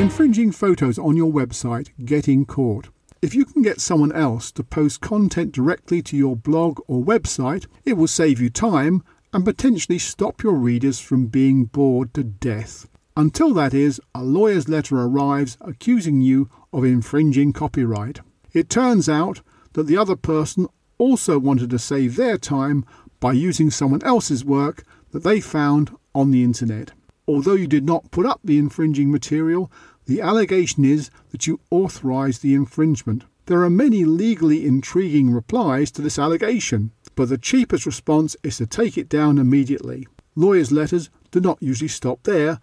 Infringing photos on your website getting caught. If you can get someone else to post content directly to your blog or website, it will save you time and potentially stop your readers from being bored to death. Until that is, a lawyer's letter arrives accusing you of infringing copyright. It turns out that the other person also wanted to save their time by using someone else's work that they found on the internet. Although you did not put up the infringing material, the allegation is that you authorised the infringement. There are many legally intriguing replies to this allegation, but the cheapest response is to take it down immediately. Lawyers' letters do not usually stop there,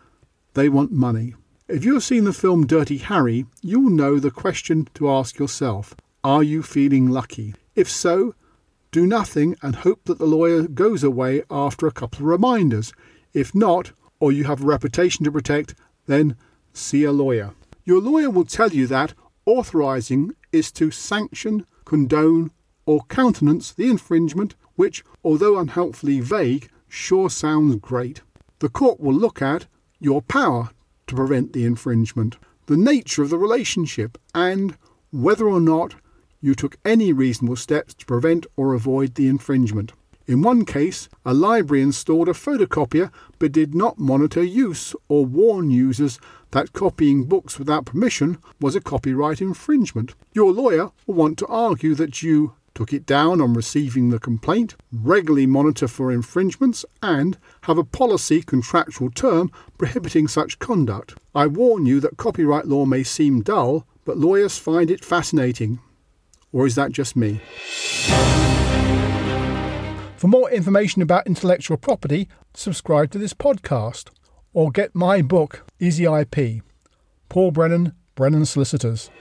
they want money. If you have seen the film Dirty Harry, you will know the question to ask yourself Are you feeling lucky? If so, do nothing and hope that the lawyer goes away after a couple of reminders. If not, or you have a reputation to protect, then see a lawyer. Your lawyer will tell you that authorising is to sanction, condone, or countenance the infringement, which, although unhelpfully vague, sure sounds great. The court will look at your power to prevent the infringement, the nature of the relationship, and whether or not you took any reasonable steps to prevent or avoid the infringement. In one case, a library installed a photocopier but did not monitor use or warn users that copying books without permission was a copyright infringement. Your lawyer will want to argue that you took it down on receiving the complaint, regularly monitor for infringements, and have a policy contractual term prohibiting such conduct. I warn you that copyright law may seem dull, but lawyers find it fascinating. Or is that just me? For more information about intellectual property, subscribe to this podcast or get my book, Easy IP. Paul Brennan, Brennan Solicitors.